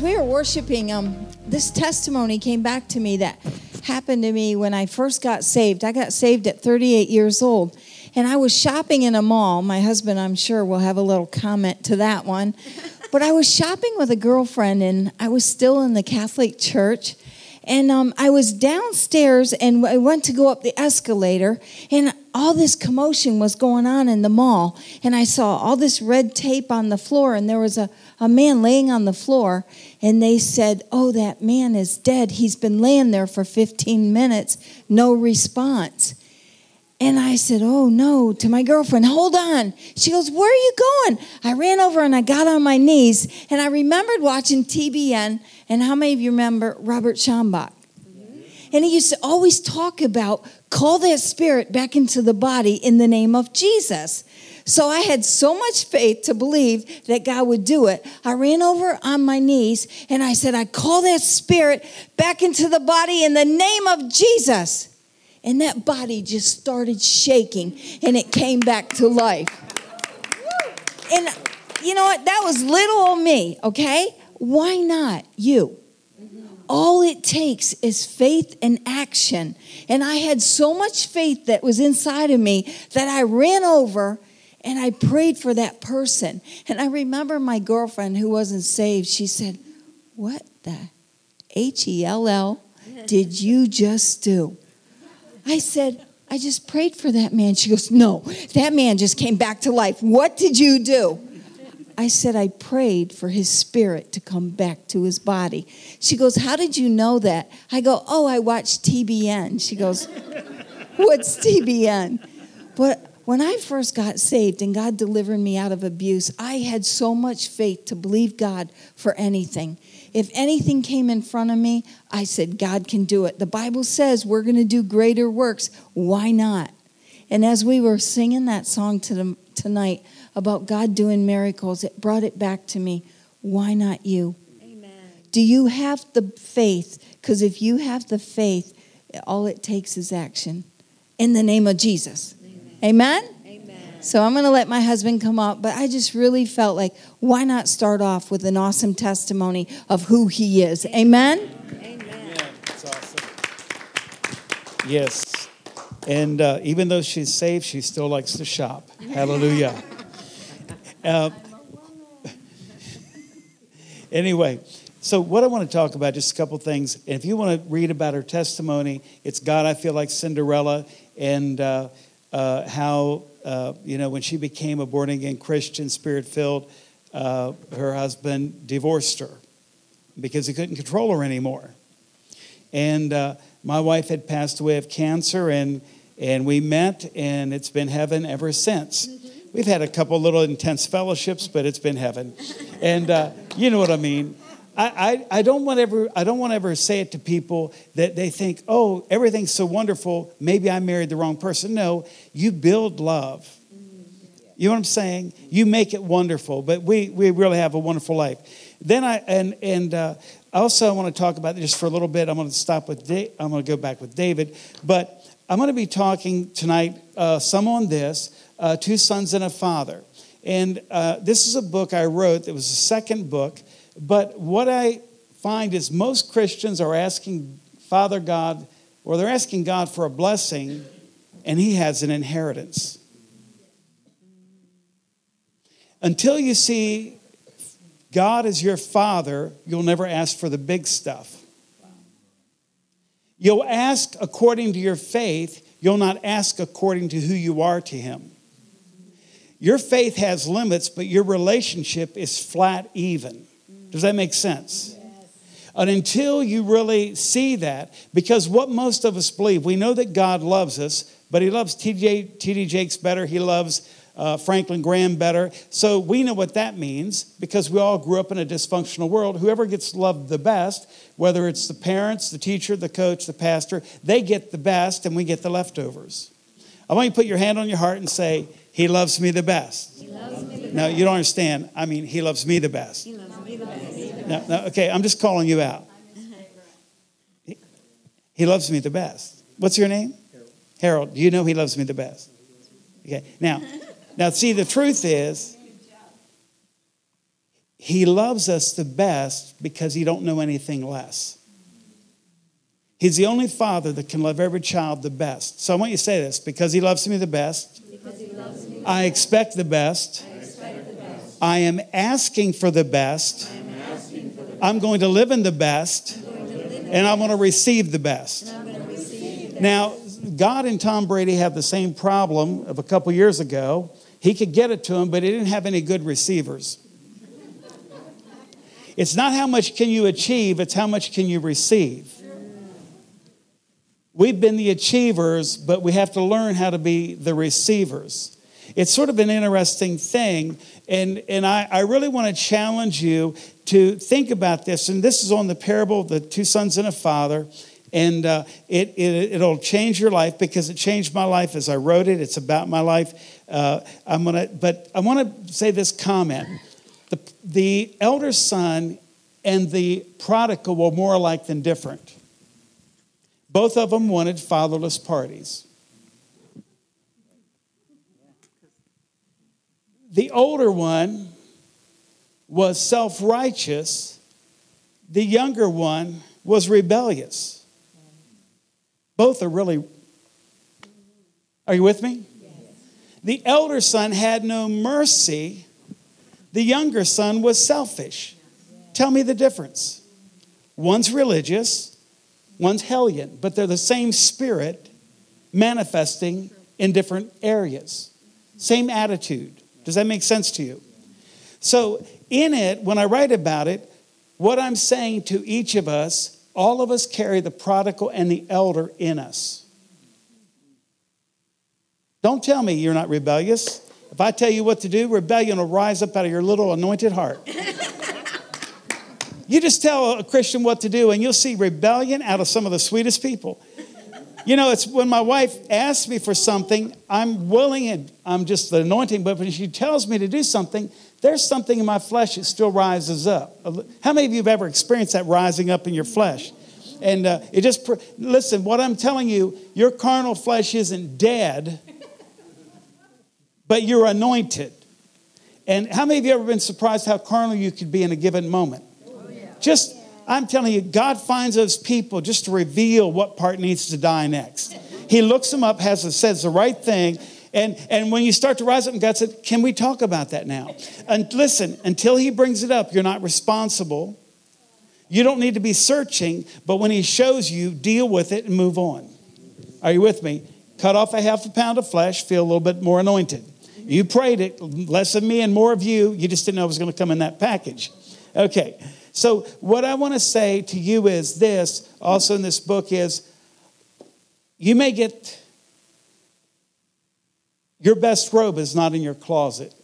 as we were worshiping, um, this testimony came back to me that happened to me when I first got saved. I got saved at 38 years old, and I was shopping in a mall. My husband, I'm sure, will have a little comment to that one. But I was shopping with a girlfriend, and I was still in the Catholic Church. And um, I was downstairs and I went to go up the escalator, and all this commotion was going on in the mall. And I saw all this red tape on the floor, and there was a, a man laying on the floor. And they said, Oh, that man is dead. He's been laying there for 15 minutes, no response. And I said, Oh no, to my girlfriend, hold on. She goes, Where are you going? I ran over and I got on my knees. And I remembered watching TBN. And how many of you remember Robert Schambach? And he used to always talk about call that spirit back into the body in the name of Jesus. So I had so much faith to believe that God would do it. I ran over on my knees and I said, I call that spirit back into the body in the name of Jesus. And that body just started shaking and it came back to life. And you know what? That was little old me, okay? Why not you? All it takes is faith and action. And I had so much faith that was inside of me that I ran over and I prayed for that person. And I remember my girlfriend who wasn't saved, she said, What the H E L L did you just do? I said, I just prayed for that man. She goes, No, that man just came back to life. What did you do? I said, I prayed for his spirit to come back to his body. She goes, How did you know that? I go, Oh, I watched TBN. She goes, What's TBN? But when I first got saved and God delivered me out of abuse, I had so much faith to believe God for anything. If anything came in front of me, I said, God can do it. The Bible says we're going to do greater works. Why not? And as we were singing that song to them tonight about God doing miracles, it brought it back to me. Why not you? Amen. Do you have the faith? Because if you have the faith, all it takes is action. In the name of Jesus. Amen? Amen? So I'm going to let my husband come up, but I just really felt like, why not start off with an awesome testimony of who he is? Amen? Amen. Yeah, that's awesome. Yes. And uh, even though she's saved, she still likes to shop. Hallelujah. Uh, anyway, so what I want to talk about, just a couple things. And if you want to read about her testimony, it's God, I Feel Like Cinderella. And uh, uh, how, uh, you know, when she became a born again Christian, spirit filled, uh, her husband divorced her because he couldn't control her anymore. And uh, my wife had passed away of cancer, and, and we met, and it's been heaven ever since. We've had a couple little intense fellowships, but it's been heaven. And uh, you know what I mean. I, I, I, don't want ever I don't want to ever say it to people that they think, oh, everything's so wonderful. Maybe I married the wrong person. No, you build love. You know what I'm saying? You make it wonderful. But we we really have a wonderful life. Then I and and uh, also I want to talk about just for a little bit. I'm going to stop with da- I'm going to go back with David, but I'm going to be talking tonight uh, some on this uh, two sons and a father. And uh, this is a book I wrote. It was the second book but what I find is most Christians are asking Father God, or they're asking God for a blessing, and He has an inheritance. Until you see God as your Father, you'll never ask for the big stuff. You'll ask according to your faith, you'll not ask according to who you are to Him. Your faith has limits, but your relationship is flat even. Does that make sense? And until you really see that, because what most of us believe, we know that God loves us, but He loves T.D. Jakes better, He loves uh, Franklin Graham better. So we know what that means because we all grew up in a dysfunctional world. Whoever gets loved the best, whether it's the parents, the teacher, the coach, the pastor, they get the best and we get the leftovers. I want you to put your hand on your heart and say, He loves me the best. Loves me the now, best. you don't understand. I mean, He loves me the best. No, no, okay, I'm just calling you out. He, he loves me the best. What's your name? Harold. Harold. Do you know he loves me the best? Okay. Now, now see the truth is he loves us the best because he don't know anything less. He's the only father that can love every child the best. So I want you to say this because he loves me the best. Me I expect the best. I, expect the best. I am asking for the best. I'm going to live in the best. and I'm going to receive the best. Now, God and Tom Brady have the same problem of a couple years ago. He could get it to him, but he didn't have any good receivers. It's not how much can you achieve, it's how much can you receive. We've been the achievers, but we have to learn how to be the receivers. It's sort of an interesting thing, and, and I, I really want to challenge you to think about this. And this is on the parable of the two sons and a father. And uh, it, it, it'll change your life because it changed my life as I wrote it. It's about my life. Uh, I'm gonna, but I want to say this comment the, the elder son and the prodigal were more alike than different. Both of them wanted fatherless parties. The older one was self righteous, the younger one was rebellious. Both are really. Are you with me? Yes. The elder son had no mercy the younger son was selfish. Tell me the difference. One's religious, one's hellion, but they're the same spirit manifesting in different areas. Same attitude. Does that make sense to you? So, in it, when I write about it, what I'm saying to each of us, all of us carry the prodigal and the elder in us. Don't tell me you're not rebellious. If I tell you what to do, rebellion will rise up out of your little anointed heart. you just tell a Christian what to do, and you'll see rebellion out of some of the sweetest people. You know, it's when my wife asks me for something, I'm willing and I'm just the anointing, but when she tells me to do something, there's something in my flesh that still rises up. How many of you have ever experienced that rising up in your flesh? And uh, it just, listen, what I'm telling you, your carnal flesh isn't dead but you're anointed. And how many of you ever been surprised how carnal you could be in a given moment? Oh, yeah. Just, I'm telling you, God finds those people just to reveal what part needs to die next. He looks them up, has says the right thing, and, and when you start to rise up, and God said, Can we talk about that now? And listen, until He brings it up, you're not responsible. You don't need to be searching, but when He shows you, deal with it and move on. Are you with me? Cut off a half a pound of flesh, feel a little bit more anointed. You prayed it, less of me and more of you. You just didn't know it was going to come in that package. Okay. So, what I want to say to you is this also in this book is you may get your best robe is not in your closet,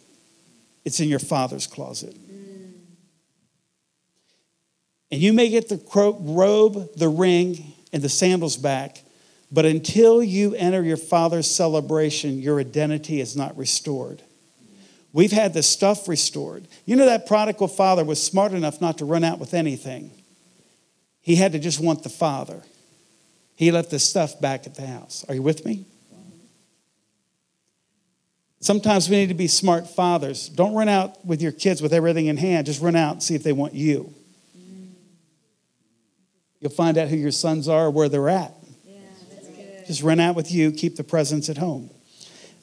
it's in your father's closet. Mm. And you may get the robe, the ring, and the sandals back, but until you enter your Father's celebration, your identity is not restored. We've had the stuff restored. You know, that prodigal father was smart enough not to run out with anything. He had to just want the Father. He left the stuff back at the house. Are you with me? Sometimes we need to be smart fathers. Don't run out with your kids with everything in hand. Just run out and see if they want you. You'll find out who your sons are or where they're at. Just run out with you, keep the presents at home.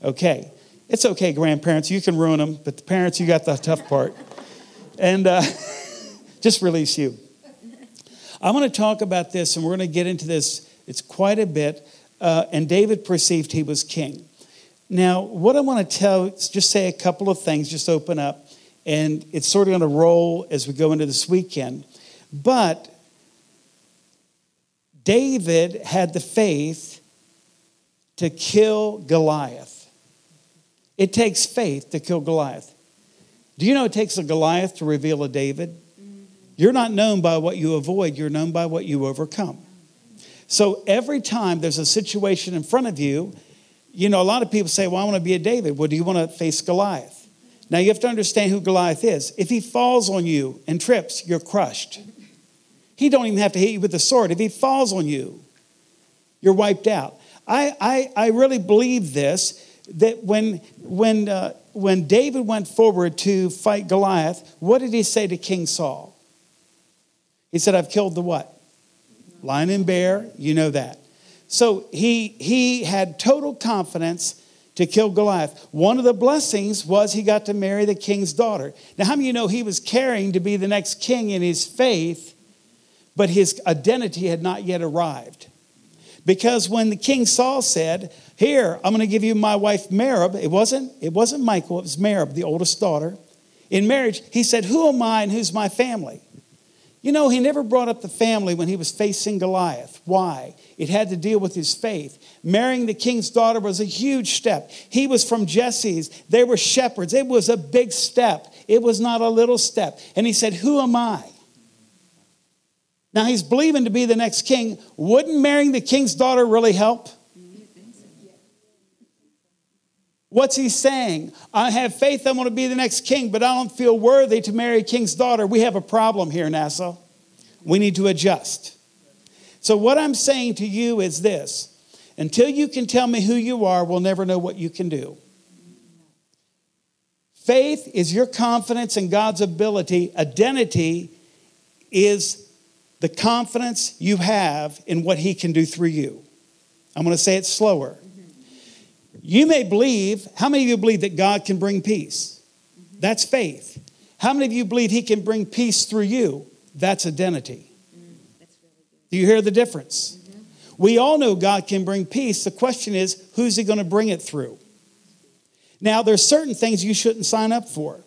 Okay. It's okay, grandparents. You can ruin them, but the parents, you got the tough part. And uh, just release you. I'm going to talk about this, and we're going to get into this. It's quite a bit. Uh, and David perceived he was king. Now, what I want to tell, just say a couple of things, just open up, and it's sort of going to roll as we go into this weekend. But David had the faith to kill Goliath. It takes faith to kill Goliath. Do you know it takes a Goliath to reveal a David? You're not known by what you avoid, you're known by what you overcome. So every time there's a situation in front of you, you know, a lot of people say, Well, I want to be a David. Well, do you want to face Goliath? Now you have to understand who Goliath is. If he falls on you and trips, you're crushed. He don't even have to hit you with a sword. If he falls on you, you're wiped out. I, I, I really believe this that when, when uh, when David went forward to fight Goliath, what did he say to King Saul? He said, I've killed the what? Lion and bear, you know that. So he, he had total confidence to kill Goliath. One of the blessings was he got to marry the king's daughter. Now, how many of you know he was carrying to be the next king in his faith, but his identity had not yet arrived? Because when the king Saul said, Here, I'm going to give you my wife Merab, it wasn't, it wasn't Michal, it was Merab, the oldest daughter. In marriage, he said, Who am I and who's my family? You know, he never brought up the family when he was facing Goliath. Why? It had to deal with his faith. Marrying the king's daughter was a huge step. He was from Jesse's, they were shepherds. It was a big step, it was not a little step. And he said, Who am I? Now he's believing to be the next king. Wouldn't marrying the king's daughter really help? What's he saying? I have faith I'm going to be the next king, but I don't feel worthy to marry a king's daughter. We have a problem here, NASA. We need to adjust. So, what I'm saying to you is this until you can tell me who you are, we'll never know what you can do. Faith is your confidence in God's ability, identity is the confidence you have in what He can do through you. I'm going to say it slower. You may believe, how many of you believe that God can bring peace? That's faith. How many of you believe He can bring peace through you? That's identity. Do you hear the difference? We all know God can bring peace. The question is, who's He going to bring it through? Now, there's certain things you shouldn't sign up for.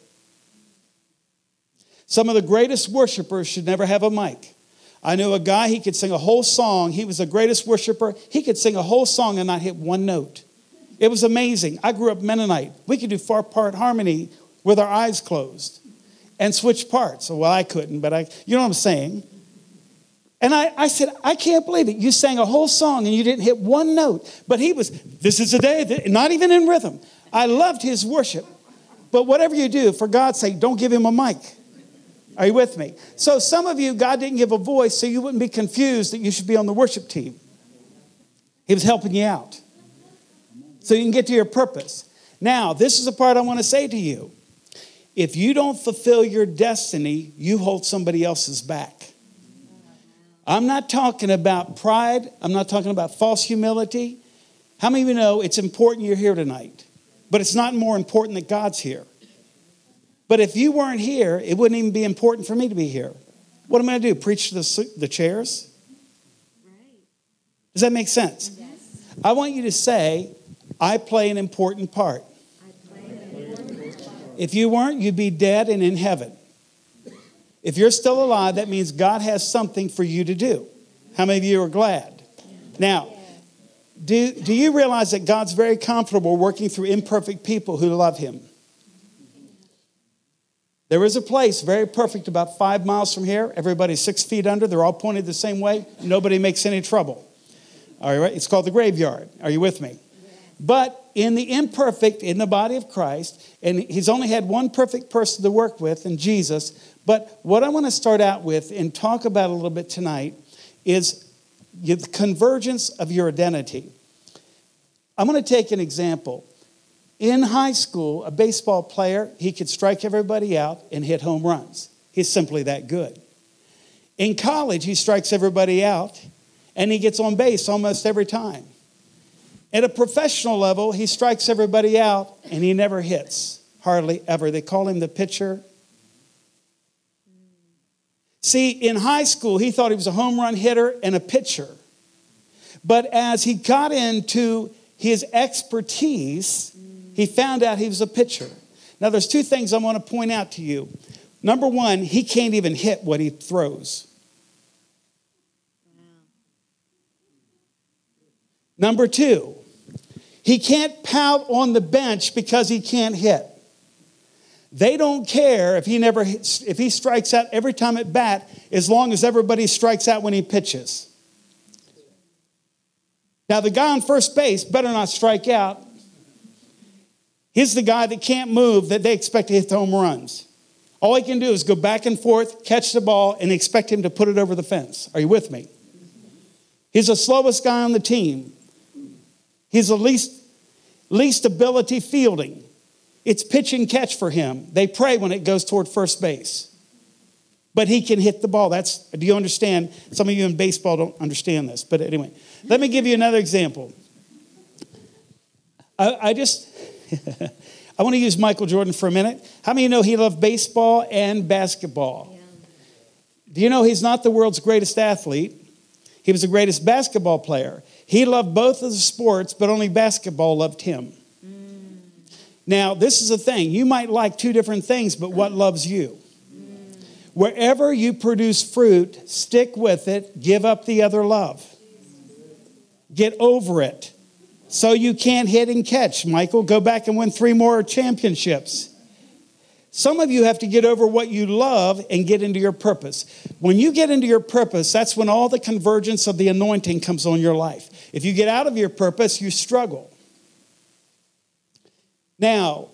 Some of the greatest worshipers should never have a mic. I knew a guy, he could sing a whole song. He was the greatest worshiper. He could sing a whole song and not hit one note. It was amazing. I grew up Mennonite. We could do four part harmony with our eyes closed and switch parts. Well, I couldn't, but I, you know what I'm saying? And I, I said, I can't believe it. You sang a whole song and you didn't hit one note. But he was, this is a day, not even in rhythm. I loved his worship. But whatever you do, for God's sake, don't give him a mic. Are you with me? So, some of you, God didn't give a voice so you wouldn't be confused that you should be on the worship team. He was helping you out so you can get to your purpose. Now, this is the part I want to say to you. If you don't fulfill your destiny, you hold somebody else's back. I'm not talking about pride, I'm not talking about false humility. How many of you know it's important you're here tonight? But it's not more important that God's here. But if you weren't here, it wouldn't even be important for me to be here. What am I going to do? Preach to the, the chairs? Does that make sense? Yes. I want you to say, I play an important part. If you weren't, you'd be dead and in heaven. If you're still alive, that means God has something for you to do. How many of you are glad? Now, do, do you realize that God's very comfortable working through imperfect people who love Him? There is a place very perfect about five miles from here. Everybody's six feet under. They're all pointed the same way. Nobody makes any trouble. All right, it's called the graveyard. Are you with me? But in the imperfect, in the body of Christ, and he's only had one perfect person to work with in Jesus. But what I want to start out with and talk about a little bit tonight is the convergence of your identity. I'm going to take an example. In high school, a baseball player, he could strike everybody out and hit home runs. He's simply that good. In college, he strikes everybody out and he gets on base almost every time. At a professional level, he strikes everybody out and he never hits, hardly ever. They call him the pitcher. See, in high school, he thought he was a home run hitter and a pitcher. But as he got into his expertise, he found out he was a pitcher. Now, there's two things I want to point out to you. Number one, he can't even hit what he throws. Number two, he can't pout on the bench because he can't hit. They don't care if he never if he strikes out every time at bat, as long as everybody strikes out when he pitches. Now, the guy on first base better not strike out He's the guy that can't move that they expect to hit home runs. All he can do is go back and forth, catch the ball, and expect him to put it over the fence. Are you with me? He's the slowest guy on the team. He's the least, least ability fielding. It's pitch and catch for him. They pray when it goes toward first base. But he can hit the ball. That's do you understand? Some of you in baseball don't understand this. But anyway, let me give you another example. I, I just I want to use Michael Jordan for a minute. How many of you know he loved baseball and basketball? Yeah. Do you know he's not the world's greatest athlete? He was the greatest basketball player. He loved both of the sports, but only basketball loved him. Mm. Now, this is the thing. You might like two different things, but what loves you? Mm. Wherever you produce fruit, stick with it, give up the other love. Get over it. So you can't hit and catch, Michael. Go back and win three more championships. Some of you have to get over what you love and get into your purpose. When you get into your purpose, that's when all the convergence of the anointing comes on your life. If you get out of your purpose, you struggle. Now,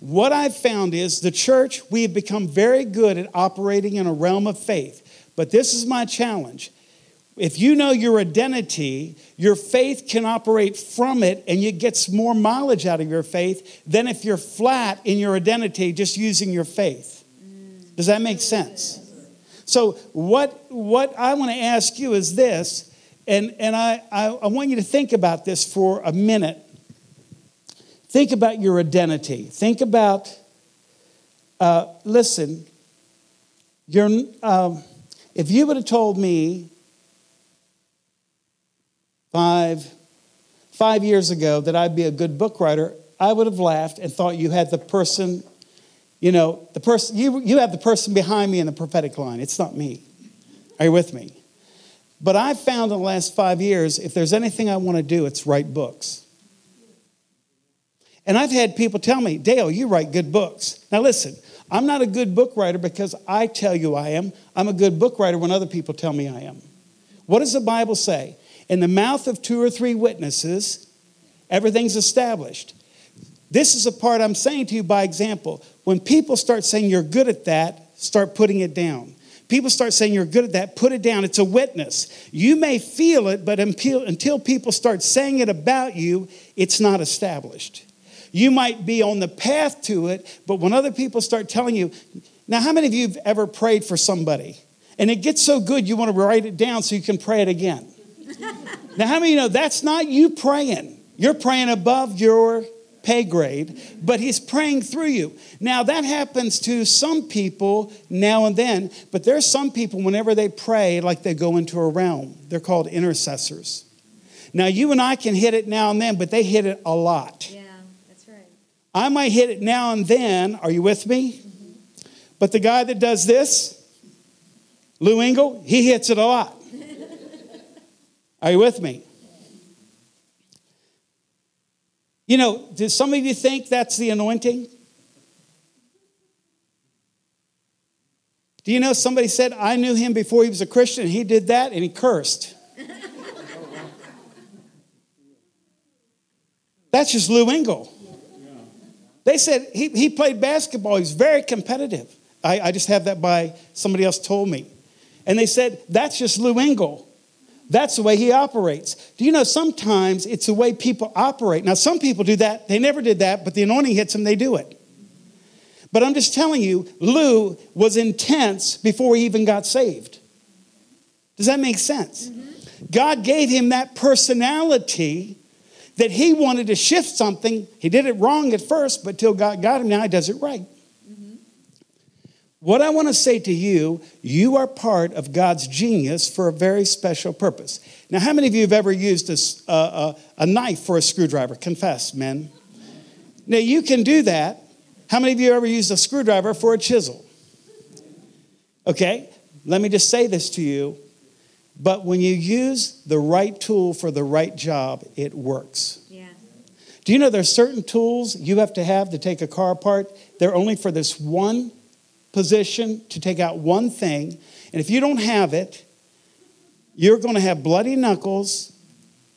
what I've found is the church, we have become very good at operating in a realm of faith. But this is my challenge if you know your identity, your faith can operate from it and you get more mileage out of your faith than if you're flat in your identity just using your faith. Does that make sense? So, what, what I want to ask you is this, and, and I, I, I want you to think about this for a minute. Think about your identity. Think about, uh, listen, you're, uh, if you would have told me five, five years ago that I'd be a good book writer, I would have laughed and thought you had the person, you know, the person, you, you have the person behind me in the prophetic line. It's not me. Are you with me? But I've found in the last five years, if there's anything I want to do, it's write books. And I've had people tell me, Dale, you write good books. Now listen, I'm not a good book writer because I tell you I am. I'm a good book writer when other people tell me I am. What does the Bible say? In the mouth of two or three witnesses, everything's established. This is a part I'm saying to you by example. When people start saying you're good at that, start putting it down. People start saying you're good at that, put it down. It's a witness. You may feel it, but until, people start saying it about you, it's not established. You might be on the path to it, but when other people start telling you, now, how many of you have ever prayed for somebody? And it gets so good you want to write it down so you can pray it again. Now, how many you know that's not you praying? You're praying above your pay grade, but he's praying through you. Now, that happens to some people now and then, but there's some people, whenever they pray, like they go into a realm. They're called intercessors. Now, you and I can hit it now and then, but they hit it a lot. Yeah, that's right. I might hit it now and then. Are you with me? Mm-hmm. But the guy that does this, Lou Engle, he hits it a lot. Are you with me? You know, do some of you think that's the anointing? Do you know somebody said, I knew him before he was a Christian, he did that and he cursed? That's just Lou Engle. They said he, he played basketball, he's very competitive. I, I just have that by somebody else told me. And they said, that's just Lou Engle. That's the way he operates. Do you know sometimes it's the way people operate? Now, some people do that. They never did that, but the anointing hits them, they do it. But I'm just telling you, Lou was intense before he even got saved. Does that make sense? Mm-hmm. God gave him that personality that he wanted to shift something. He did it wrong at first, but till God got him, now he does it right. What I want to say to you, you are part of God's genius for a very special purpose. Now, how many of you have ever used a, a, a knife for a screwdriver? Confess, men. Now, you can do that. How many of you ever used a screwdriver for a chisel? Okay, let me just say this to you. But when you use the right tool for the right job, it works. Yeah. Do you know there's certain tools you have to have to take a car apart? They're only for this one position to take out one thing. And if you don't have it, you're going to have bloody knuckles.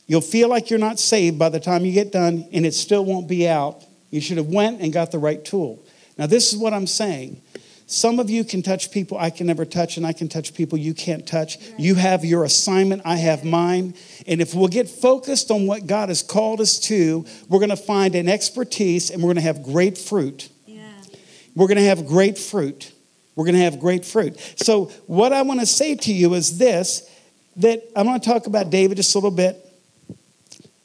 You'll feel like you're not saved by the time you get done, and it still won't be out. You should have went and got the right tool. Now, this is what I'm saying. Some of you can touch people I can never touch, and I can touch people you can't touch. You have your assignment, I have mine. And if we'll get focused on what God has called us to, we're going to find an expertise and we're going to have great fruit. We're going to have great fruit. We're going to have great fruit. So, what I want to say to you is this that I'm going to talk about David just a little bit.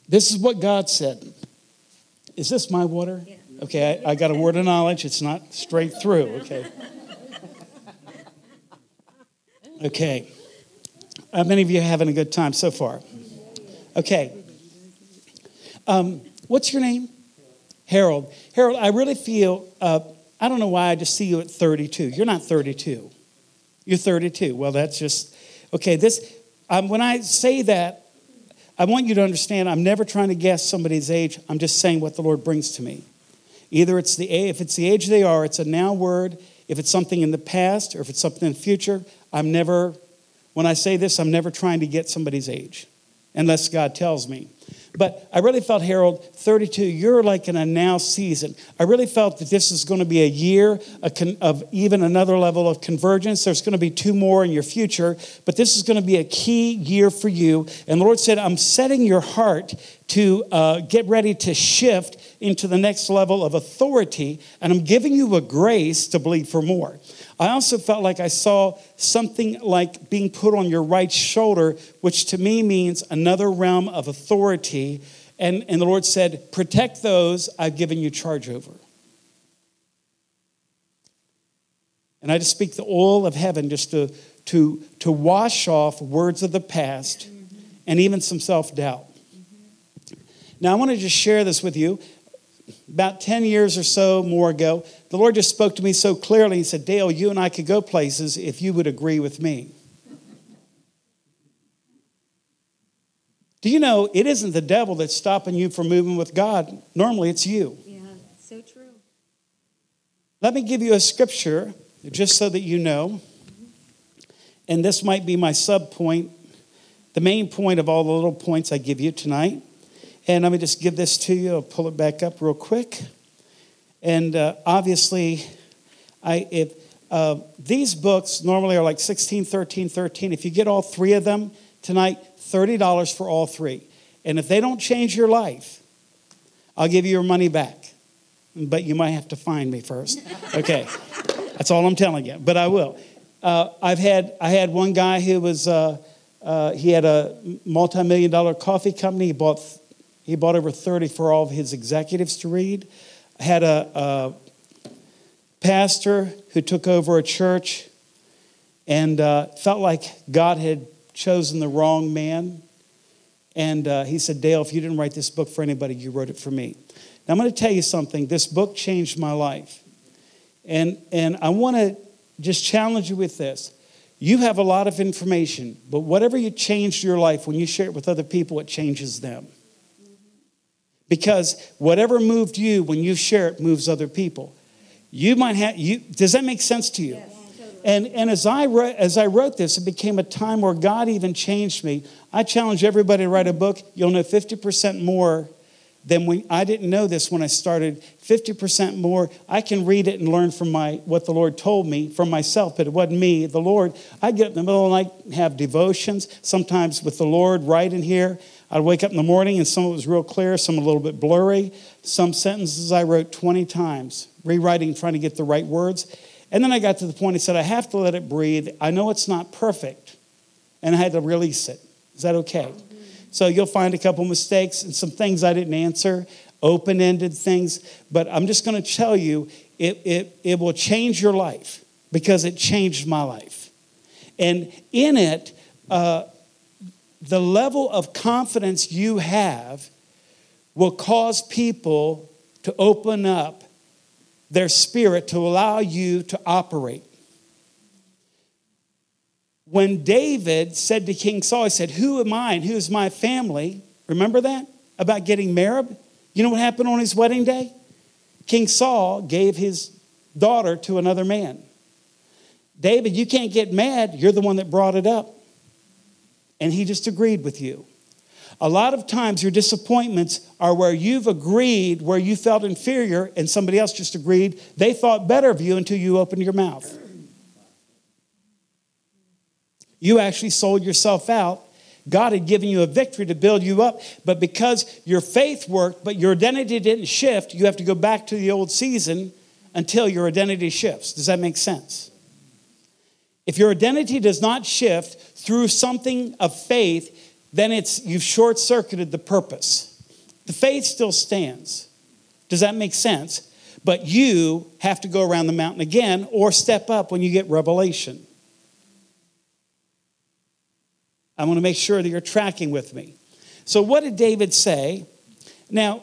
This is what God said. Is this my water? Yeah. Okay, I, I got a word of knowledge. It's not straight through, okay? Okay. How many of you are having a good time so far? Okay. Um, what's your name? Harold. Harold, I really feel, uh, I don't know why I just see you at 32. You're not 32. You're 32. Well, that's just, okay, this, um, when I say that, I want you to understand I'm never trying to guess somebody's age. I'm just saying what the Lord brings to me. Either it's the if it's the age they are, it's a now word. If it's something in the past or if it's something in the future, I'm never when I say this, I'm never trying to get somebody's age unless God tells me. But I really felt, Harold, 32, you're like in a now season. I really felt that this is going to be a year of even another level of convergence. There's going to be two more in your future, but this is going to be a key year for you. And the Lord said, I'm setting your heart to uh, get ready to shift into the next level of authority, and I'm giving you a grace to believe for more. I also felt like I saw something like being put on your right shoulder, which to me means another realm of authority. And, and the Lord said, Protect those I've given you charge over. And I just speak the oil of heaven just to, to, to wash off words of the past and even some self doubt. Now, I want to just share this with you about 10 years or so more ago, the Lord just spoke to me so clearly. He said, Dale, you and I could go places if you would agree with me. Do you know it isn't the devil that's stopping you from moving with God? Normally it's you. Yeah, so true. Let me give you a scripture just so that you know. And this might be my sub point, the main point of all the little points I give you tonight. And let me just give this to you. I'll pull it back up real quick. And uh, obviously, I, if, uh, these books normally are like 16, 13, 13. If you get all three of them tonight, $30 for all three. And if they don't change your life, I'll give you your money back. But you might have to find me first. Okay. That's all I'm telling you. But I will. Uh, I've had, I had one guy who was, uh, uh, he had a multi million dollar coffee company. He bought he bought over 30 for all of his executives to read. Had a, a pastor who took over a church and uh, felt like God had chosen the wrong man. And uh, he said, Dale, if you didn't write this book for anybody, you wrote it for me. Now, I'm going to tell you something. This book changed my life. And, and I want to just challenge you with this. You have a lot of information, but whatever you changed your life, when you share it with other people, it changes them. Because whatever moved you when you share it moves other people. You might have you does that make sense to you? Yes, totally. And and as I wrote, as I wrote this, it became a time where God even changed me. I challenge everybody to write a book. You'll know 50% more than when I didn't know this when I started. 50% more. I can read it and learn from my what the Lord told me from myself, but it wasn't me. The Lord. I get up in the middle of the night, have devotions, sometimes with the Lord right in here. I'd wake up in the morning and some of it was real clear, some a little bit blurry. Some sentences I wrote 20 times, rewriting, trying to get the right words. And then I got to the point I said, I have to let it breathe. I know it's not perfect. And I had to release it. Is that okay? So you'll find a couple mistakes and some things I didn't answer, open ended things. But I'm just going to tell you, it, it, it will change your life because it changed my life. And in it, uh, the level of confidence you have will cause people to open up their spirit to allow you to operate. When David said to King Saul, he said, Who am I and who is my family? Remember that? About getting Merab? You know what happened on his wedding day? King Saul gave his daughter to another man. David, you can't get mad. You're the one that brought it up and he just agreed with you. A lot of times, your disappointments are where you've agreed, where you felt inferior, and somebody else just agreed they thought better of you until you opened your mouth. You actually sold yourself out. God had given you a victory to build you up, but because your faith worked, but your identity didn't shift, you have to go back to the old season until your identity shifts. Does that make sense? If your identity does not shift through something of faith, then it's you've short-circuited the purpose. The faith still stands. Does that make sense? But you have to go around the mountain again or step up when you get revelation. I want to make sure that you're tracking with me. So, what did David say? Now,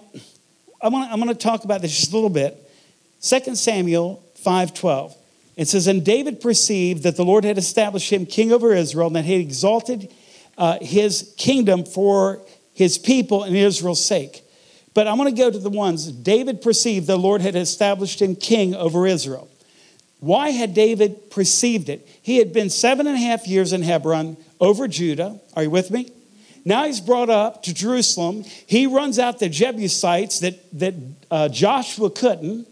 I want to, I'm going to talk about this just a little bit. 2 Samuel 5:12. It says, "And David perceived that the Lord had established him king over Israel, and that he had exalted uh, his kingdom for his people and Israel's sake." But I'm going to go to the ones David perceived the Lord had established him king over Israel. Why had David perceived it? He had been seven and a half years in Hebron over Judah. Are you with me? Now he's brought up to Jerusalem. He runs out the Jebusites that, that uh, Joshua couldn't.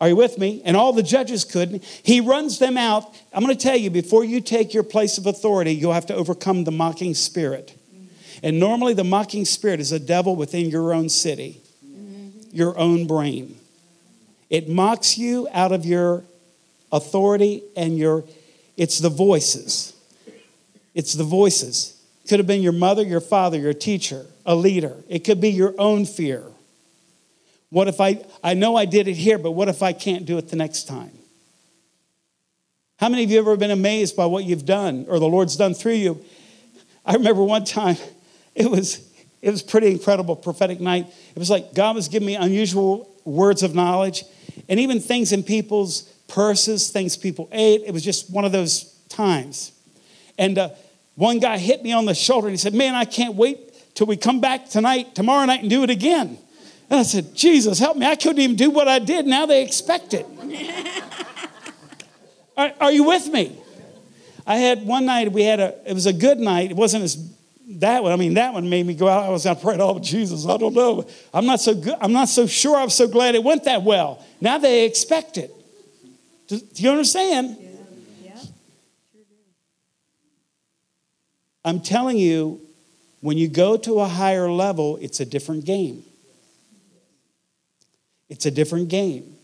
Are you with me? And all the judges couldn't. He runs them out. I'm going to tell you before you take your place of authority, you'll have to overcome the mocking spirit. And normally, the mocking spirit is a devil within your own city, your own brain. It mocks you out of your authority and your, it's the voices. It's the voices. Could have been your mother, your father, your teacher, a leader. It could be your own fear. What if I, I know I did it here, but what if I can't do it the next time? How many of you have ever been amazed by what you've done or the Lord's done through you? I remember one time, it was, it was pretty incredible prophetic night. It was like God was giving me unusual words of knowledge and even things in people's purses, things people ate. It was just one of those times. And uh, one guy hit me on the shoulder and he said, Man, I can't wait till we come back tonight, tomorrow night, and do it again. And I said, Jesus, help me. I couldn't even do what I did. Now they expect it. are, are, you with me? I had one night, we had a, it was a good night. It wasn't as that one. I mean, that one made me go out. I was going to pray, oh, Jesus, I don't know. I'm not so good. I'm not so sure. I'm so glad it went that well. Now they expect it. Do, do you understand? I'm telling you, when you go to a higher level, it's a different game. It's a different game.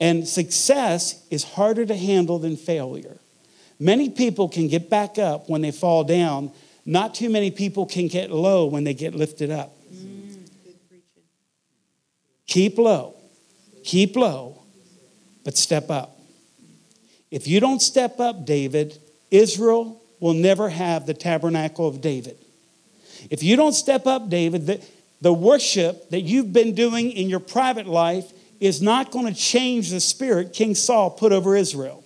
And success is harder to handle than failure. Many people can get back up when they fall down. Not too many people can get low when they get lifted up. Mm, keep low, keep low, but step up. If you don't step up, David, Israel will never have the tabernacle of David. If you don't step up, David, the, worship that you've been doing in your private life is not going to change the spirit King Saul put over Israel.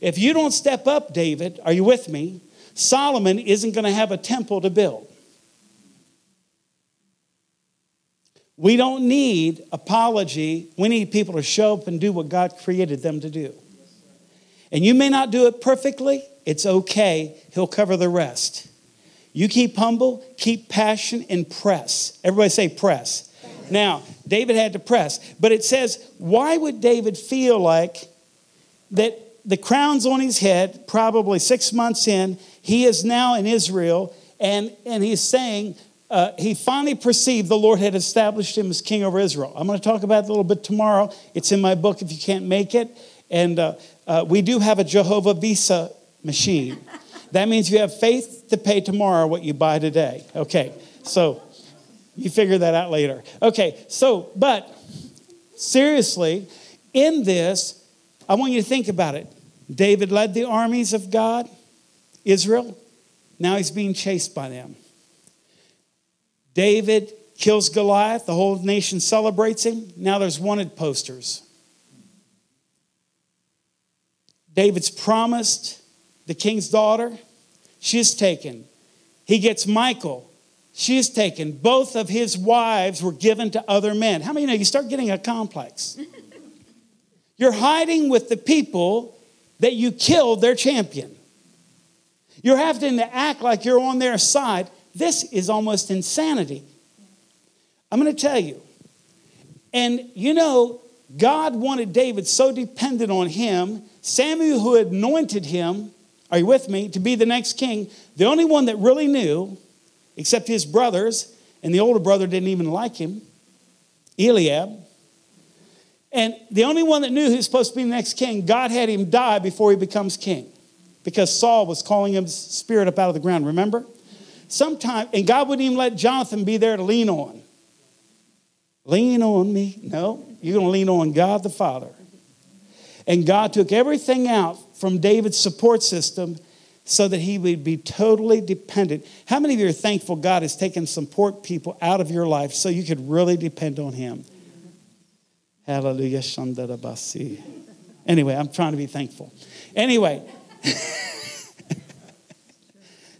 If you don't step up, David, are you with me? Solomon isn't going to have a temple to build. We don't need apology. We need people to show up and do what God created them to do. And you may not do it perfectly, it's okay. He'll cover the rest. You keep humble, keep passion, and press. Everybody say press. Now, David had to press, but it says, why would David feel like that the crown's on his head, probably six months in, he is now in Israel, and, and he's saying, uh, he finally perceived the Lord had established him as king over Israel. I'm going to talk about it a little bit tomorrow. It's in my book if you can't make it. And uh, uh, we do have a Jehovah Visa machine. That means you have faith to pay tomorrow what you buy today. Okay, so you figure that out later. Okay, so, but seriously, in this, I want you to think about it. David led the armies of God, Israel. Now he's being chased by them. David kills Goliath. The whole nation celebrates him. Now there's wanted posters. David's promised the king's daughter, she's taken. He gets Michal. she's taken. Both of his wives were given to other men. How many know you start getting a complex? You're hiding with the people that you killed their champion. You're having to act like you're on their side, this is almost insanity. I'm going to tell you. And you know, God wanted David so dependent on him. Samuel, who anointed him, are you with me, to be the next king, the only one that really knew, except his brothers, and the older brother didn't even like him, Eliab. And the only one that knew he was supposed to be the next king, God had him die before he becomes king because Saul was calling him spirit up out of the ground, remember? Sometime, and God wouldn't even let Jonathan be there to lean on. Lean on me. No, you're going to lean on God the Father. And God took everything out from David's support system so that he would be totally dependent. How many of you are thankful God has taken support people out of your life so you could really depend on him? Hallelujah. Anyway, I'm trying to be thankful. Anyway,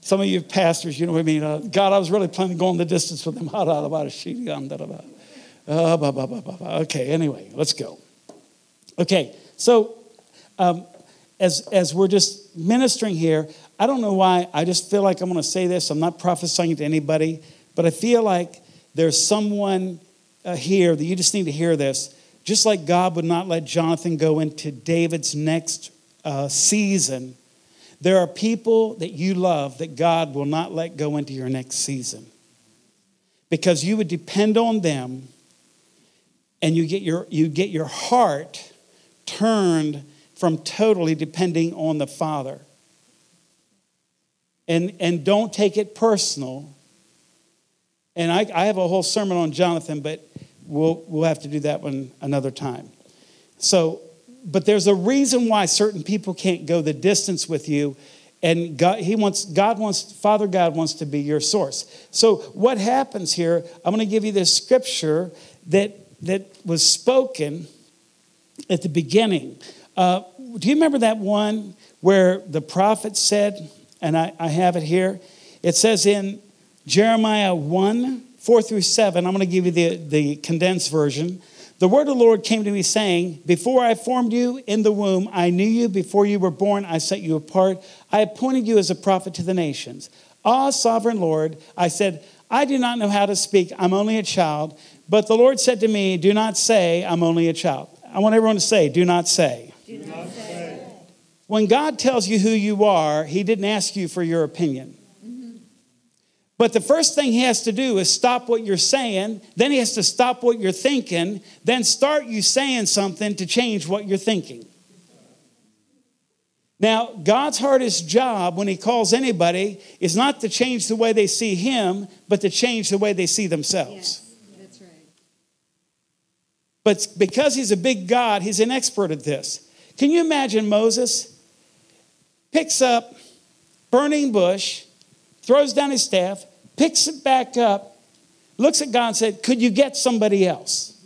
some of you pastors, you know what I mean? Uh, God, I was really planning to go on the distance with them. Okay, anyway, let's go. Okay, so um, as, as we're just ministering here, I don't know why, I just feel like I'm going to say this. I'm not prophesying to anybody, but I feel like there's someone uh, here that you just need to hear this. Just like God would not let Jonathan go into David's next uh, season, there are people that you love that God will not let go into your next season because you would depend on them and you get your, you get your heart turned from totally depending on the Father. And, and don't take it personal. And I, I have a whole sermon on Jonathan, but we'll, we'll have to do that one another time. So, but there's a reason why certain people can't go the distance with you. And God, he wants, God wants, Father God wants to be your source. So what happens here, I'm going to give you this scripture that, that was spoken at the beginning uh, do you remember that one where the prophet said, and I, I have it here? It says in Jeremiah 1 4 through 7, I'm going to give you the, the condensed version. The word of the Lord came to me saying, Before I formed you in the womb, I knew you. Before you were born, I set you apart. I appointed you as a prophet to the nations. Ah, sovereign Lord, I said, I do not know how to speak. I'm only a child. But the Lord said to me, Do not say, I'm only a child. I want everyone to say, Do not say. When God tells you who you are, He didn't ask you for your opinion. But the first thing He has to do is stop what you're saying, then He has to stop what you're thinking, then start you saying something to change what you're thinking. Now, God's hardest job when He calls anybody is not to change the way they see Him, but to change the way they see themselves. Yes, that's right. But because He's a big God, He's an expert at this. Can you imagine Moses picks up burning bush, throws down his staff, picks it back up, looks at God and said, Could you get somebody else?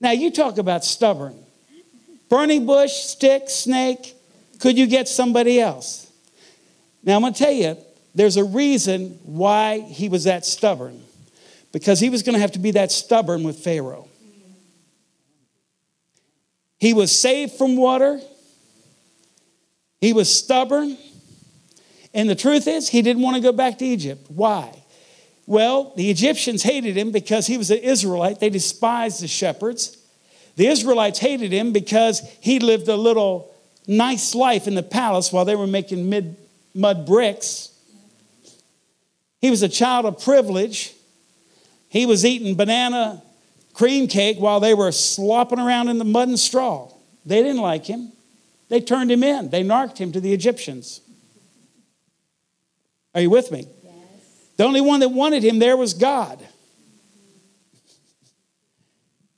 Now you talk about stubborn. Burning bush, stick, snake, could you get somebody else? Now I'm going to tell you, there's a reason why he was that stubborn. Because he was going to have to be that stubborn with Pharaoh. He was saved from water. He was stubborn. And the truth is, he didn't want to go back to Egypt. Why? Well, the Egyptians hated him because he was an Israelite. They despised the shepherds. The Israelites hated him because he lived a little nice life in the palace while they were making mid, mud bricks. He was a child of privilege. He was eating banana cream cake while they were slopping around in the mud and straw. They didn't like him. They turned him in, they narked him to the Egyptians. Are you with me? Yes. The only one that wanted him there was God.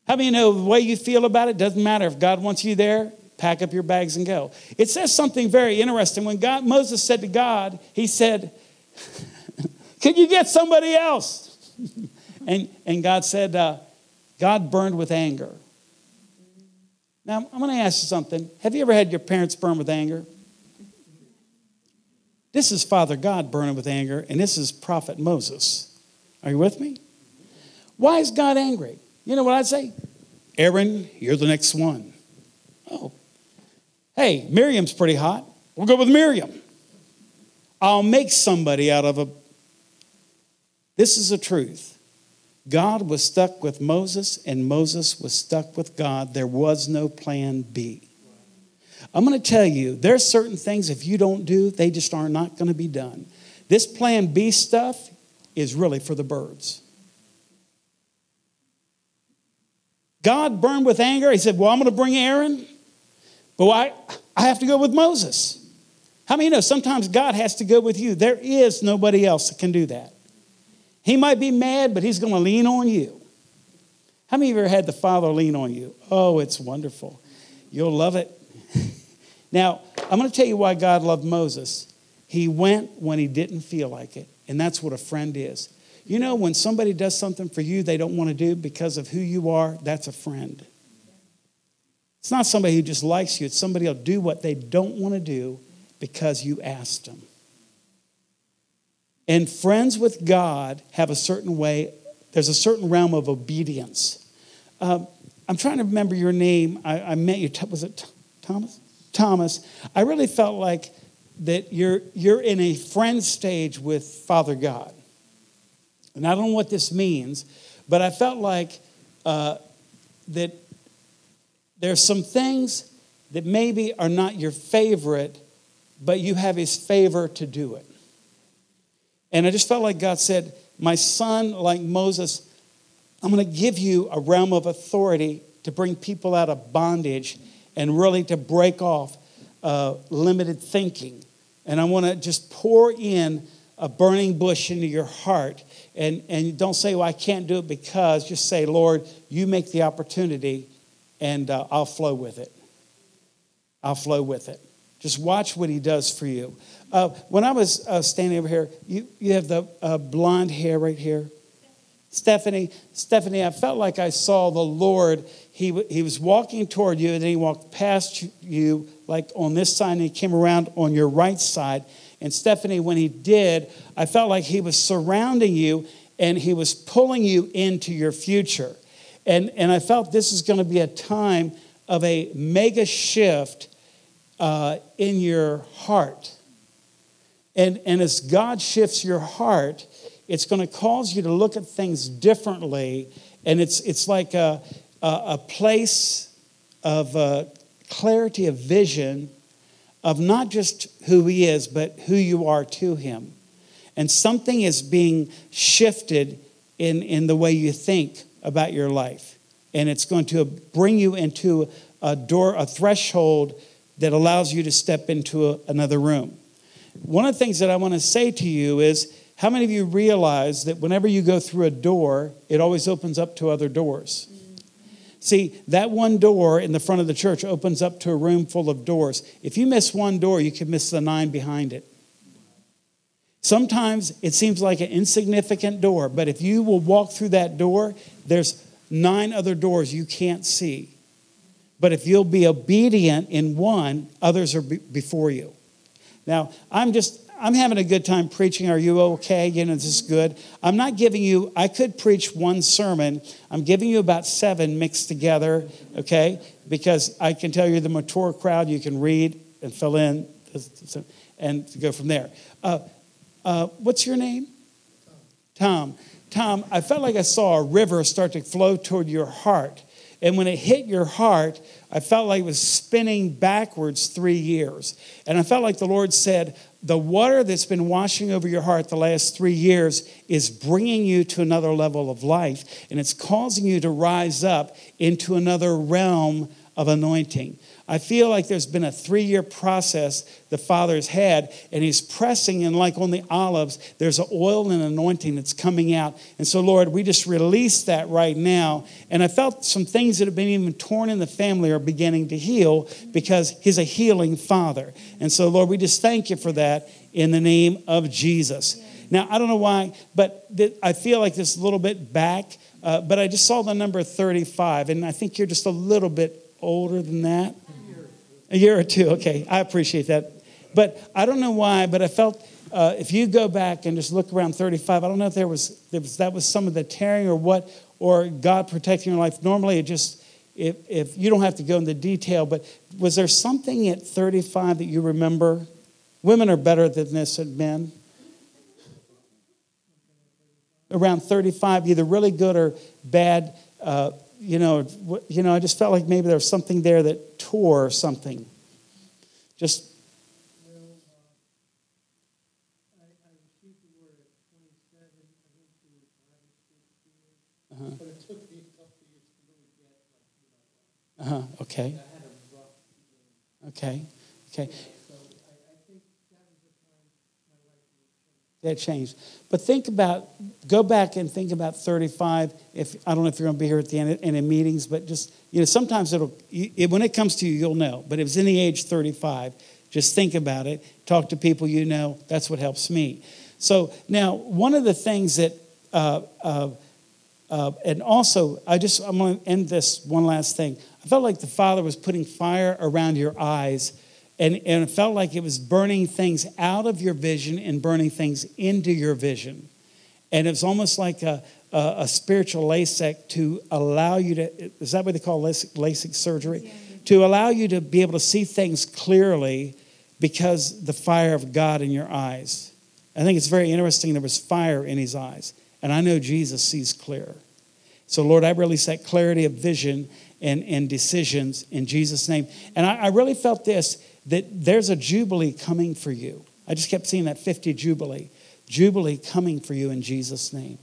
How many know the way you feel about it doesn't matter if God wants you there? Pack up your bags and go. It says something very interesting. When God, Moses said to God, he said, Can you get somebody else? and, and God said, uh, God burned with anger. Now, I'm going to ask you something. Have you ever had your parents burn with anger? This is Father God burning with anger, and this is Prophet Moses. Are you with me? Why is God angry? You know what I'd say? Aaron, you're the next one. Oh. Hey, Miriam's pretty hot. We'll go with Miriam. I'll make somebody out of a This is the truth. God was stuck with Moses, and Moses was stuck with God. There was no plan B. I'm going to tell you, there's certain things if you don't do, they just are not going to be done. This plan B stuff is really for the birds. God burned with anger. He said, Well, I'm going to bring Aaron, but I, I have to go with Moses. How many know sometimes God has to go with you? There is nobody else that can do that. He might be mad, but he's going to lean on you. How many of you ever had the Father lean on you? Oh, it's wonderful. You'll love it. now, I'm going to tell you why God loved Moses. He went when he didn't feel like it, and that's what a friend is. You know, when somebody does something for you they don't want to do because of who you are, that's a friend. It's not somebody who just likes you, it's somebody who'll do what they don't want to do because you asked them. And friends with God have a certain way, there's a certain realm of obedience. Um, I'm trying to remember your name. I, I met you, was it Thomas? Thomas. I really felt like that you're, you're in a friend stage with Father God. And I don't know what this means, but I felt like uh, that there's some things that maybe are not your favorite, but you have his favor to do it. And I just felt like God said, My son, like Moses, I'm going to give you a realm of authority to bring people out of bondage and really to break off uh, limited thinking. And I want to just pour in a burning bush into your heart. And, and don't say, well, I can't do it because. Just say, Lord, you make the opportunity and uh, I'll flow with it. I'll flow with it. Just watch what he does for you. Uh, when I was uh, standing over here, you, you have the uh, blonde hair right here. Stephanie, Stephanie, I felt like I saw the Lord. He, he was walking toward you, and then he walked past you, like on this side, and he came around on your right side. And Stephanie, when he did, I felt like he was surrounding you and he was pulling you into your future. And, and I felt this is going to be a time of a mega shift uh, in your heart. And, and as God shifts your heart, it's going to cause you to look at things differently. And it's, it's like a, a, a place of uh, clarity of vision of not just who he is, but who you are to him. And something is being shifted in, in the way you think about your life. And it's going to bring you into a door, a threshold that allows you to step into a, another room. One of the things that I want to say to you is how many of you realize that whenever you go through a door, it always opens up to other doors? See, that one door in the front of the church opens up to a room full of doors. If you miss one door, you can miss the nine behind it. Sometimes it seems like an insignificant door, but if you will walk through that door, there's nine other doors you can't see. But if you'll be obedient in one, others are before you. Now, I'm just I'm having a good time preaching. Are you okay? You know, this is good. I'm not giving you, I could preach one sermon. I'm giving you about seven mixed together, okay? Because I can tell you the mature crowd, you can read and fill in and go from there. Uh, uh, what's your name? Tom. Tom, I felt like I saw a river start to flow toward your heart. And when it hit your heart, I felt like it was spinning backwards three years. And I felt like the Lord said, the water that's been washing over your heart the last three years is bringing you to another level of life, and it's causing you to rise up into another realm of anointing. I feel like there's been a three year process the Father's had, and He's pressing, and like on the olives, there's an oil and anointing that's coming out. And so, Lord, we just release that right now. And I felt some things that have been even torn in the family are beginning to heal because He's a healing Father. And so, Lord, we just thank you for that in the name of Jesus. Now, I don't know why, but I feel like this a little bit back, uh, but I just saw the number 35, and I think you're just a little bit older than that. A year or two, okay. I appreciate that. But I don't know why, but I felt uh, if you go back and just look around 35, I don't know if there was, there was that was some of the tearing or what, or God protecting your life. Normally, it just if, if you don't have to go into detail, but was there something at 35 that you remember? Women are better than this than men. around 35, either really good or bad. Uh, you know, you know, I just felt like maybe there was something there that tore something. Just Uh-huh. Uh-huh. Okay. Okay. Okay. That changed. But think about, go back and think about 35. If I don't know if you're going to be here at the end, end of meetings, but just, you know, sometimes it'll, it, when it comes to you, you'll know. But it was in the age 35. Just think about it. Talk to people you know. That's what helps me. So now, one of the things that, uh, uh, uh, and also, I just, I'm going to end this one last thing. I felt like the Father was putting fire around your eyes and, and it felt like it was burning things out of your vision and burning things into your vision. And it was almost like a, a, a spiritual LASIK to allow you to, is that what they call LASIK, LASIK surgery? Yeah. To allow you to be able to see things clearly because the fire of God in your eyes. I think it's very interesting there was fire in his eyes. And I know Jesus sees clear. So, Lord, I really that clarity of vision and, and decisions in Jesus' name. And I, I really felt this that there's a jubilee coming for you. I just kept seeing that 50 jubilee. Jubilee coming for you in Jesus' name.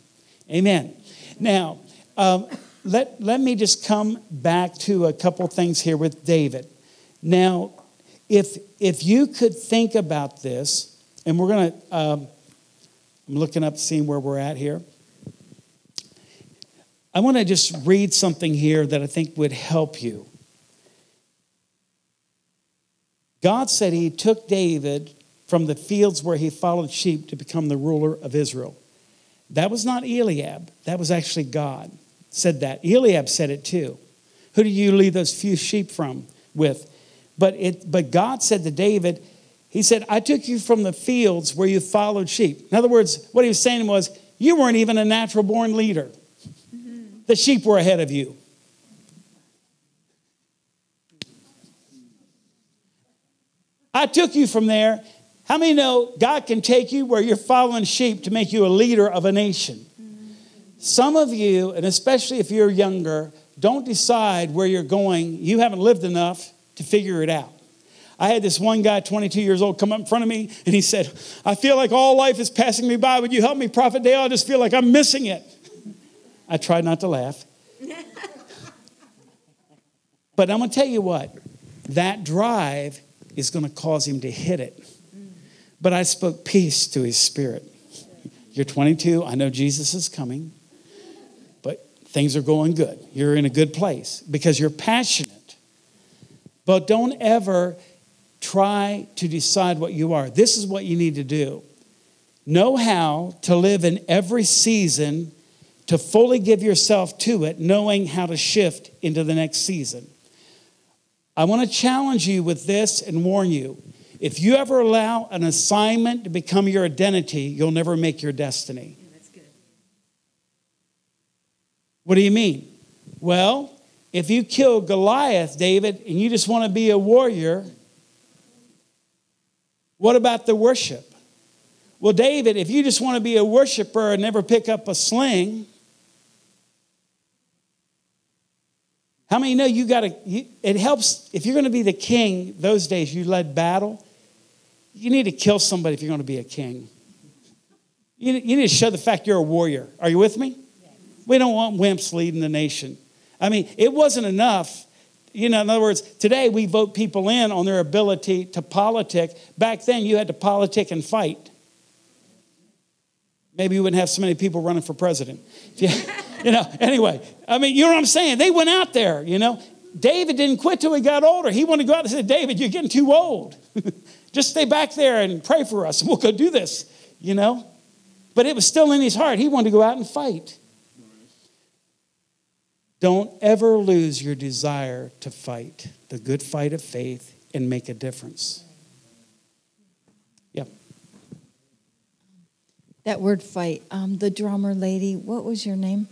Amen. Now, um, let, let me just come back to a couple things here with David. Now, if, if you could think about this, and we're going to, um, I'm looking up, seeing where we're at here. I want to just read something here that I think would help you. God said he took David from the fields where he followed sheep to become the ruler of Israel. That was not Eliab, that was actually God said that. Eliab said it too. Who do you lead those few sheep from with? But it but God said to David, he said, I took you from the fields where you followed sheep. In other words, what he was saying was, you weren't even a natural born leader. Mm-hmm. The sheep were ahead of you. I took you from there. How many know God can take you where you're following sheep to make you a leader of a nation? Some of you, and especially if you're younger, don't decide where you're going. You haven't lived enough to figure it out. I had this one guy, 22 years old, come up in front of me and he said, I feel like all life is passing me by. Would you help me, Prophet Dale? I just feel like I'm missing it. I tried not to laugh. but I'm going to tell you what, that drive is going to cause him to hit it. But I spoke peace to his spirit. You're 22. I know Jesus is coming, but things are going good. You're in a good place because you're passionate. But don't ever try to decide what you are. This is what you need to do know how to live in every season, to fully give yourself to it, knowing how to shift into the next season. I want to challenge you with this and warn you. If you ever allow an assignment to become your identity, you'll never make your destiny. Yeah, that's good. What do you mean? Well, if you kill Goliath, David, and you just want to be a warrior, what about the worship? Well, David, if you just want to be a worshiper and never pick up a sling, How many know you got to, it helps, if you're going to be the king those days, you led battle, you need to kill somebody if you're going to be a king. You, you need to show the fact you're a warrior. Are you with me? Yes. We don't want wimps leading the nation. I mean, it wasn't enough. You know, in other words, today we vote people in on their ability to politic. Back then, you had to politic and fight. Maybe you wouldn't have so many people running for president. you know, anyway, I mean, you know what I'm saying? They went out there, you know. David didn't quit till he got older. He wanted to go out and say, David, you're getting too old. Just stay back there and pray for us, and we'll go do this, you know. But it was still in his heart. He wanted to go out and fight. Don't ever lose your desire to fight the good fight of faith and make a difference. Yep. That word fight, um, the drummer lady, what was your name?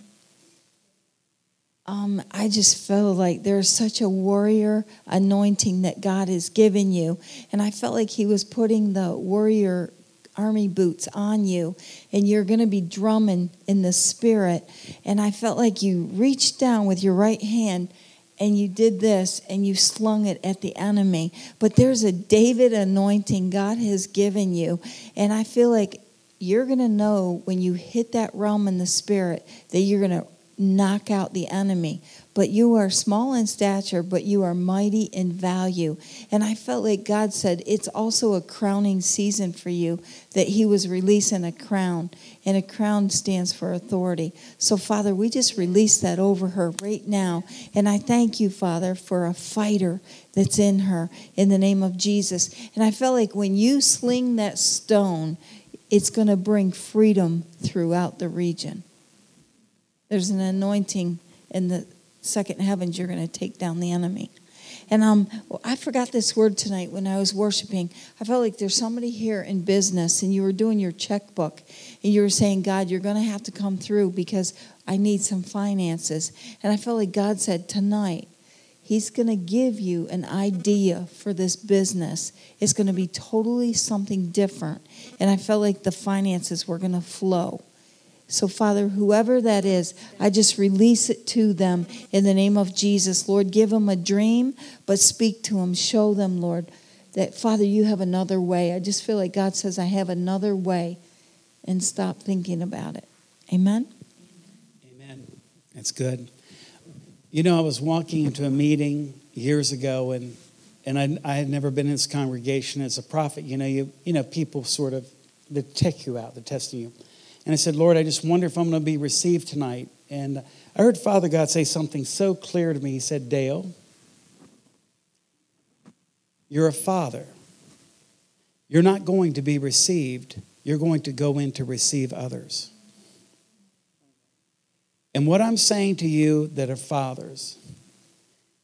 Um, I just feel like there's such a warrior anointing that God has given you. And I felt like He was putting the warrior army boots on you and you're going to be drumming in the spirit and i felt like you reached down with your right hand and you did this and you slung it at the enemy but there's a david anointing god has given you and i feel like you're going to know when you hit that realm in the spirit that you're going to knock out the enemy but you are small in stature, but you are mighty in value. And I felt like God said it's also a crowning season for you, that He was releasing a crown, and a crown stands for authority. So, Father, we just release that over her right now. And I thank you, Father, for a fighter that's in her in the name of Jesus. And I felt like when you sling that stone, it's going to bring freedom throughout the region. There's an anointing in the second heavens, you're going to take down the enemy. And um, I forgot this word tonight when I was worshiping. I felt like there's somebody here in business, and you were doing your checkbook, and you were saying, God, you're going to have to come through because I need some finances. And I felt like God said, tonight, He's going to give you an idea for this business. It's going to be totally something different. And I felt like the finances were going to flow. So, Father, whoever that is, I just release it to them in the name of Jesus. Lord, give them a dream, but speak to them. Show them, Lord, that, Father, you have another way. I just feel like God says, I have another way, and stop thinking about it. Amen? Amen. That's good. You know, I was walking into a meeting years ago, and and I, I had never been in this congregation as a prophet. You know, you you know, people sort of they check you out, they're testing you. And I said, Lord, I just wonder if I'm going to be received tonight. And I heard Father God say something so clear to me. He said, Dale, you're a father. You're not going to be received, you're going to go in to receive others. And what I'm saying to you that are fathers,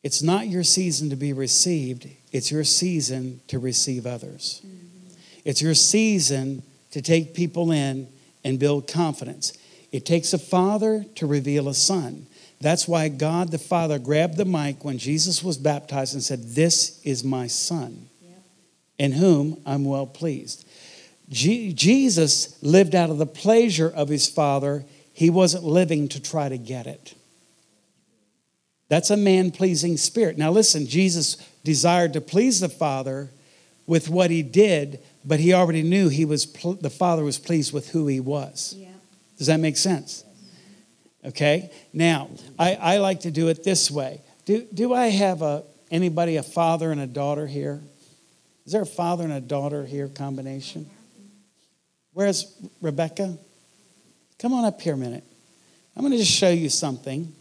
it's not your season to be received, it's your season to receive others. Mm-hmm. It's your season to take people in and build confidence. It takes a father to reveal a son. That's why God the Father grabbed the mic when Jesus was baptized and said, This is my son, in whom I'm well pleased. Je- Jesus lived out of the pleasure of his Father. He wasn't living to try to get it. That's a man pleasing spirit. Now, listen, Jesus desired to please the Father with what he did, but he already knew he was pl- the father was pleased with who he was. Yeah. does that make sense? Okay. Now I, I like to do it this way. Do, do i have a anybody a father and a daughter here? Is there a father and a daughter here combination? Where's rebecca? Come on up here a minute. I'm going to just show you something.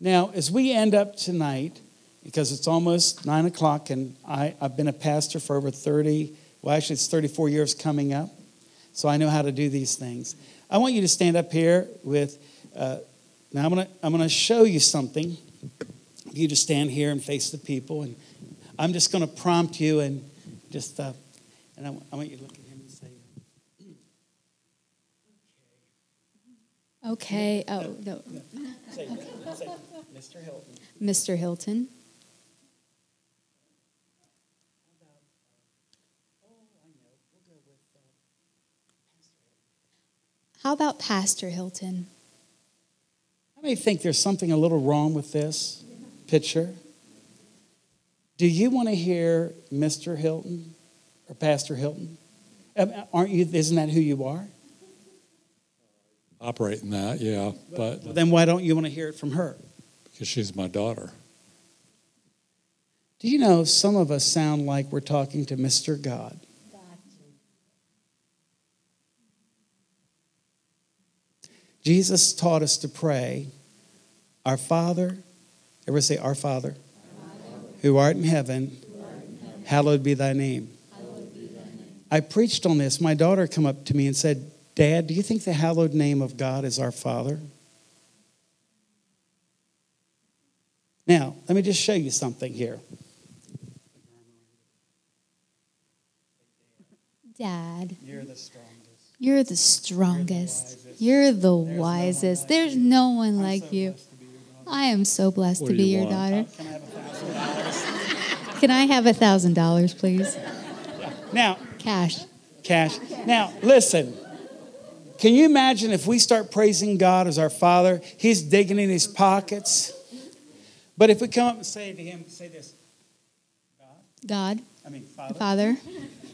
Now as we end up tonight because it's almost nine o'clock and I, i've been a pastor for over 30 well, actually, it's 34 years coming up, so I know how to do these things. I want you to stand up here with, uh, now I'm going to I'm gonna show you something. You just stand here and face the people, and I'm just going to prompt you and just, uh, and I, I want you to look at him and say, Okay. Oh, no. Say, say, Mr. Hilton. Mr. Hilton. How about Pastor Hilton? How many think there's something a little wrong with this picture? Do you want to hear Mr. Hilton or Pastor Hilton? Aren't you? Isn't that who you are? Operating that, yeah. But well, then why don't you want to hear it from her? Because she's my daughter. Do you know some of us sound like we're talking to Mr. God? Jesus taught us to pray, Our Father, ever say, Our Father, who art in heaven, hallowed be thy name. I preached on this. My daughter come up to me and said, Dad, do you think the hallowed name of God is our Father? Now, let me just show you something here. Dad. You're the strongest. You're the strongest. You're the wisest. There's no one like you. I am so blessed to be your daughter. Can I have a thousand dollars, please? Now, Cash. cash. Now, listen. Can you imagine if we start praising God as our Father? He's digging in his pockets. But if we come up and say to him, say this God, I mean, Father, Father,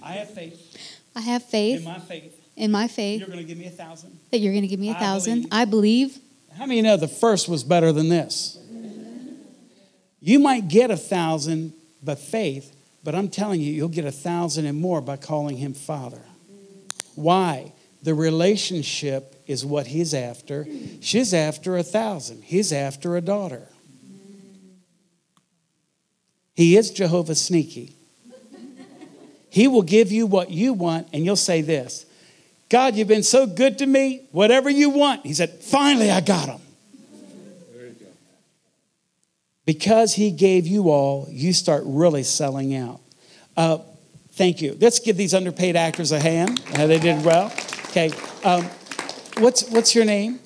I have faith I have faith. in my faith. In my faith You're going to give me a thousand. that you're going to give me a I thousand. believe. I believe. How many know the first was better than this? You might get a thousand by faith, but I'm telling you, you'll get a thousand and more by calling him Father. Why? The relationship is what he's after. She's after a thousand, he's after a daughter. He is Jehovah Sneaky. He will give you what you want, and you'll say this God, you've been so good to me. Whatever you want. He said, Finally, I got him. Because he gave you all, you start really selling out. Uh, thank you. Let's give these underpaid actors a hand. Uh, they did well. Okay. Um, what's, what's your name?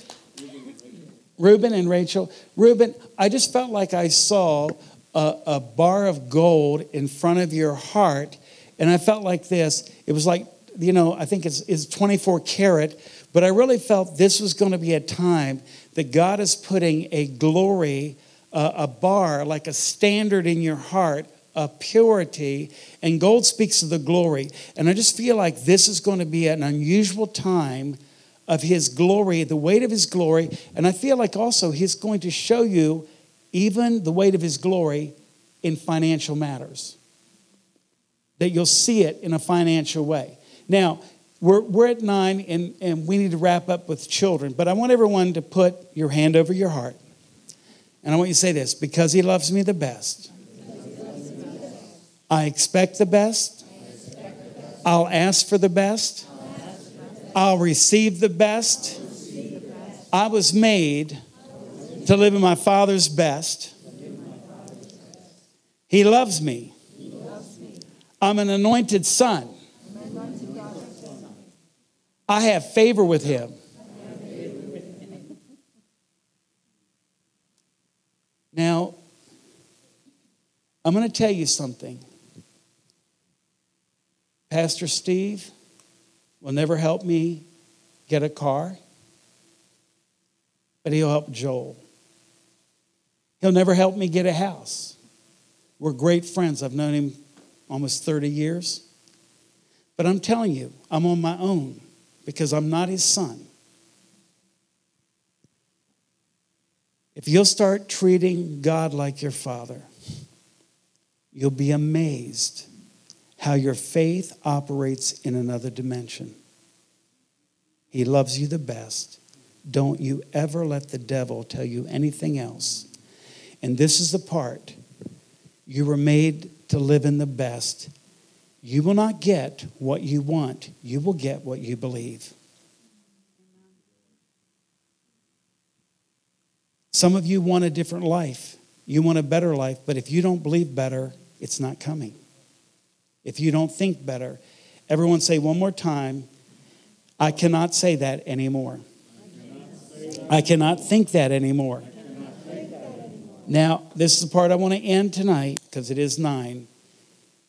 Reuben and Rachel. Reuben, I just felt like I saw a, a bar of gold in front of your heart, and I felt like this. It was like, you know, I think it's, it's 24 karat, but I really felt this was going to be a time that God is putting a glory, uh, a bar, like a standard in your heart of purity, and gold speaks of the glory. And I just feel like this is going to be an unusual time of his glory, the weight of his glory. And I feel like also he's going to show you even the weight of his glory in financial matters. That you'll see it in a financial way. Now, we're, we're at nine and, and we need to wrap up with children, but I want everyone to put your hand over your heart. And I want you to say this because he loves me the best. I expect the best. I'll ask for the best. I'll receive the best. I was made to live in my Father's best. He loves me. I'm an anointed son. I have favor with him. Now, I'm going to tell you something. Pastor Steve will never help me get a car, but he'll help Joel. He'll never help me get a house. We're great friends. I've known him almost 30 years. But I'm telling you, I'm on my own because I'm not his son. If you'll start treating God like your father, you'll be amazed how your faith operates in another dimension. He loves you the best. Don't you ever let the devil tell you anything else. And this is the part you were made to live in the best. You will not get what you want, you will get what you believe. Some of you want a different life. You want a better life, but if you don't believe better, it's not coming. If you don't think better, everyone say one more time, I cannot say that anymore. I cannot think that anymore. Now, this is the part I want to end tonight because it is nine.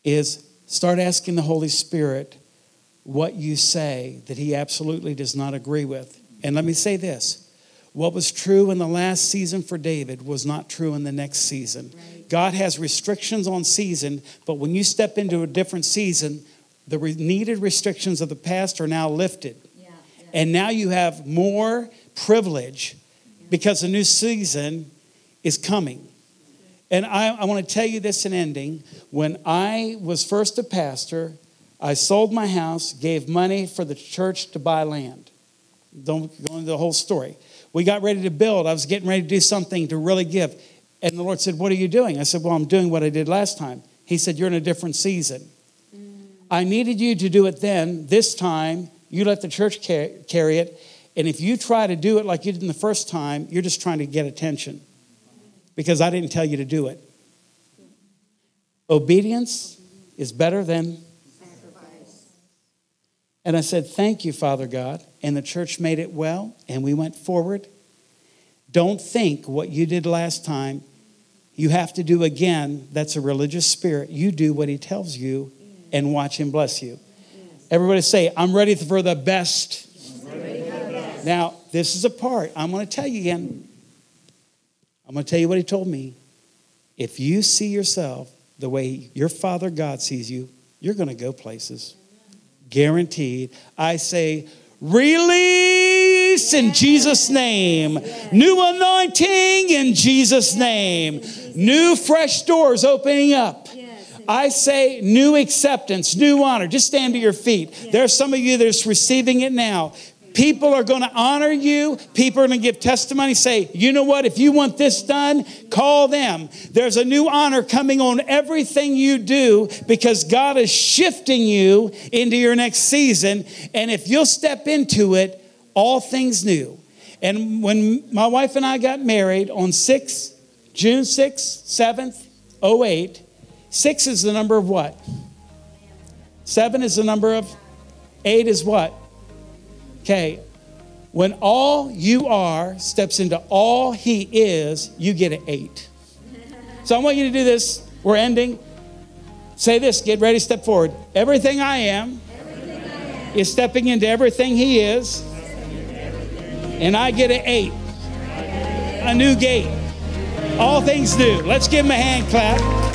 Is start asking the Holy Spirit what you say that He absolutely does not agree with. And let me say this what was true in the last season for David was not true in the next season. Right. God has restrictions on season, but when you step into a different season, the re- needed restrictions of the past are now lifted. Yeah, yeah. And now you have more privilege because a new season is coming. And I, I want to tell you this in ending. When I was first a pastor, I sold my house, gave money for the church to buy land. Don't go into the whole story. We got ready to build. I was getting ready to do something to really give. And the Lord said, What are you doing? I said, Well, I'm doing what I did last time. He said, You're in a different season. Mm. I needed you to do it then. This time, you let the church carry it. And if you try to do it like you did the first time, you're just trying to get attention because I didn't tell you to do it. Obedience is better than sacrifice. And I said, Thank you, Father God. And the church made it well, and we went forward. Don't think what you did last time you have to do again. That's a religious spirit. You do what he tells you and watch him bless you. Everybody say, I'm ready for the best. Now, this is a part. I'm going to tell you again. I'm going to tell you what he told me. If you see yourself the way your Father God sees you, you're going to go places. Guaranteed. I say, release in Jesus' name. New anointing in Jesus' name. New fresh doors opening up. I say new acceptance, new honor. Just stand to your feet. There are some of you that's receiving it now. People are going to honor you. People are going to give testimony. Say, you know what? If you want this done, call them. There's a new honor coming on everything you do because God is shifting you into your next season. And if you'll step into it, all things new. And when my wife and I got married on 6, June 6th, 7th, 08, Six is the number of what? Seven is the number of, eight is what? Okay. When all you are steps into all he is, you get an eight. So I want you to do this. We're ending. Say this, get ready, step forward. Everything I am, everything I am. is stepping into everything he is, and I get an eight. A new gate. All things new. Let's give him a hand clap.